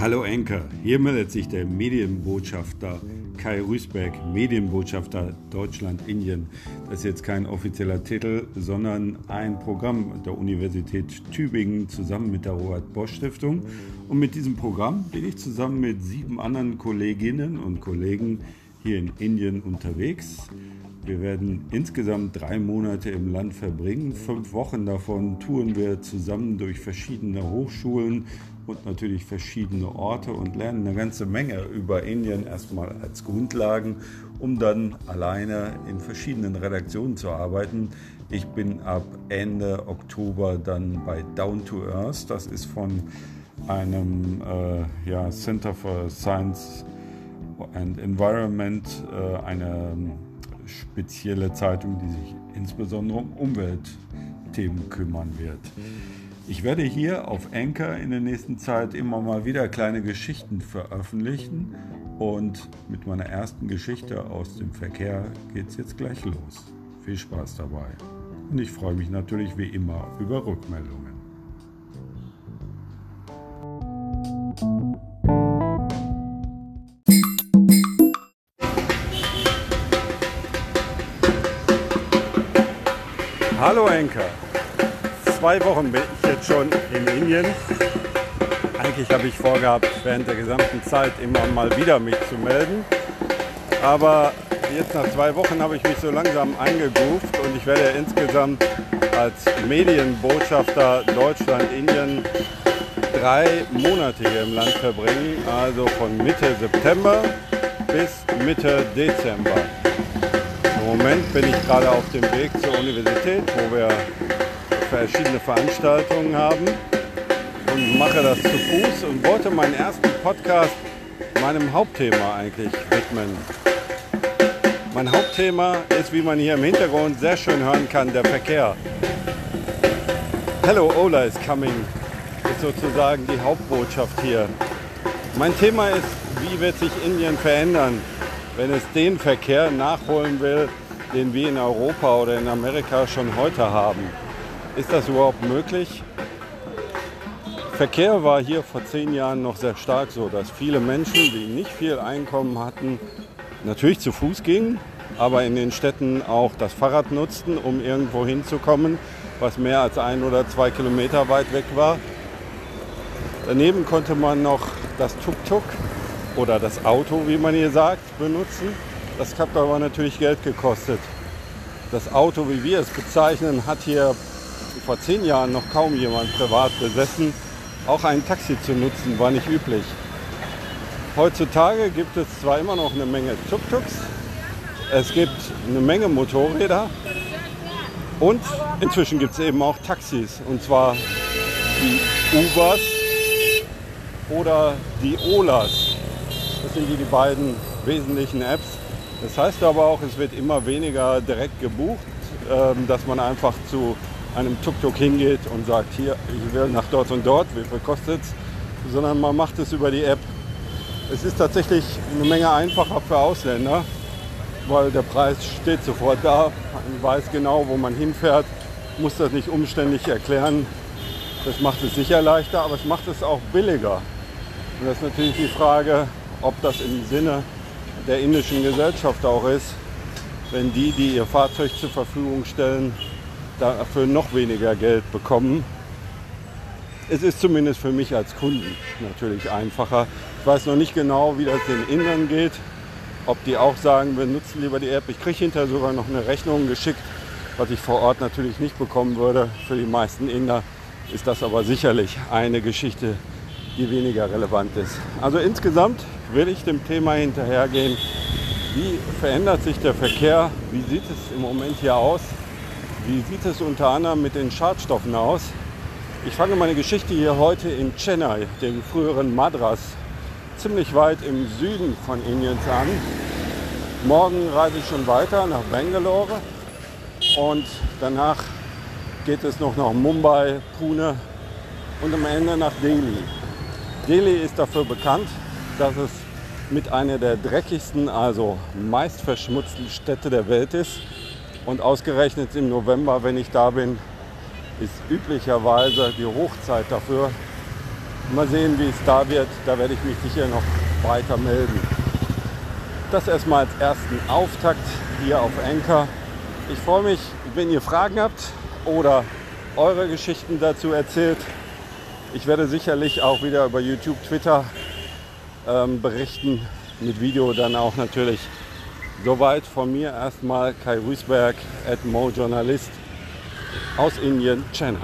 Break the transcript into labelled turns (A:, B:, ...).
A: Hallo Enker, hier meldet sich der Medienbotschafter Kai Rüßberg, Medienbotschafter Deutschland-Indien. Das ist jetzt kein offizieller Titel, sondern ein Programm der Universität Tübingen zusammen mit der Robert Bosch Stiftung. Und mit diesem Programm bin ich zusammen mit sieben anderen Kolleginnen und Kollegen hier in Indien unterwegs. Wir werden insgesamt drei Monate im Land verbringen. Fünf Wochen davon touren wir zusammen durch verschiedene Hochschulen und natürlich verschiedene Orte und lernen eine ganze Menge über Indien erstmal als Grundlagen, um dann alleine in verschiedenen Redaktionen zu arbeiten. Ich bin ab Ende Oktober dann bei Down to Earth. Das ist von einem äh, ja, Center for Science and Environment, äh, eine spezielle Zeitung, die sich insbesondere um Umweltthemen kümmern wird. Ich werde hier auf Anchor in der nächsten Zeit immer mal wieder kleine Geschichten veröffentlichen und mit meiner ersten Geschichte aus dem Verkehr geht es jetzt gleich los. Viel Spaß dabei. Und ich freue mich natürlich wie immer über Rückmeldungen. Hallo Enker. Zwei Wochen bin ich jetzt schon in Indien. Eigentlich habe ich vorgehabt, während der gesamten Zeit immer mal wieder mich zu melden. Aber jetzt nach zwei Wochen habe ich mich so langsam eingegroovt und ich werde insgesamt als Medienbotschafter Deutschland-Indien drei Monate hier im Land verbringen, also von Mitte September bis Mitte Dezember. Moment bin ich gerade auf dem Weg zur Universität, wo wir verschiedene Veranstaltungen haben und mache das zu Fuß und wollte meinen ersten Podcast meinem Hauptthema eigentlich widmen. Mein Hauptthema ist, wie man hier im Hintergrund sehr schön hören kann, der Verkehr. Hello, Ola is coming, ist sozusagen die Hauptbotschaft hier. Mein Thema ist, wie wird sich Indien verändern? Wenn es den Verkehr nachholen will, den wir in Europa oder in Amerika schon heute haben. Ist das überhaupt möglich? Verkehr war hier vor zehn Jahren noch sehr stark so, dass viele Menschen, die nicht viel Einkommen hatten, natürlich zu Fuß gingen, aber in den Städten auch das Fahrrad nutzten, um irgendwo hinzukommen, was mehr als ein oder zwei Kilometer weit weg war. Daneben konnte man noch das Tuk-Tuk oder das Auto, wie man hier sagt, benutzen. Das hat aber natürlich Geld gekostet. Das Auto, wie wir es bezeichnen, hat hier vor zehn Jahren noch kaum jemand privat besessen. Auch ein Taxi zu nutzen war nicht üblich. Heutzutage gibt es zwar immer noch eine Menge Tuk-Tuks, es gibt eine Menge Motorräder und inzwischen gibt es eben auch Taxis. Und zwar die Ubers oder die Olas. Das sind die, beiden wesentlichen Apps. Das heißt aber auch, es wird immer weniger direkt gebucht, ähm, dass man einfach zu einem Tuk-Tuk hingeht und sagt, hier, ich will nach dort und dort, wie viel kostet es, sondern man macht es über die App. Es ist tatsächlich eine Menge einfacher für Ausländer, weil der Preis steht sofort da, man weiß genau, wo man hinfährt, muss das nicht umständlich erklären. Das macht es sicher leichter, aber es macht es auch billiger. Und das ist natürlich die Frage, ob das im Sinne der indischen Gesellschaft auch ist, wenn die, die ihr Fahrzeug zur Verfügung stellen, dafür noch weniger Geld bekommen. Es ist zumindest für mich als Kunden natürlich einfacher. Ich weiß noch nicht genau, wie das den Indern geht, ob die auch sagen, wir nutzen lieber die App. Ich kriege hinterher sogar noch eine Rechnung geschickt, was ich vor Ort natürlich nicht bekommen würde. Für die meisten Inder ist das aber sicherlich eine Geschichte, die weniger relevant ist. Also insgesamt will ich dem Thema hinterhergehen. Wie verändert sich der Verkehr? Wie sieht es im Moment hier aus? Wie sieht es unter anderem mit den Schadstoffen aus? Ich fange meine Geschichte hier heute in Chennai, dem früheren Madras, ziemlich weit im Süden von Indiens an. Morgen reise ich schon weiter nach Bangalore und danach geht es noch nach Mumbai, Pune und am Ende nach Delhi. Delhi ist dafür bekannt, dass es mit einer der dreckigsten, also meist verschmutzten Städte der Welt ist. Und ausgerechnet im November, wenn ich da bin, ist üblicherweise die Hochzeit dafür, Mal sehen, wie es da wird. Da werde ich mich sicher noch weiter melden. Das erstmal als ersten Auftakt hier auf Anchor. Ich freue mich, wenn ihr Fragen habt oder eure Geschichten dazu erzählt. Ich werde sicherlich auch wieder über YouTube, Twitter ähm, berichten, mit Video dann auch natürlich. Soweit von mir erstmal Kai Rüßberg, Mo Journalist aus Indien, China.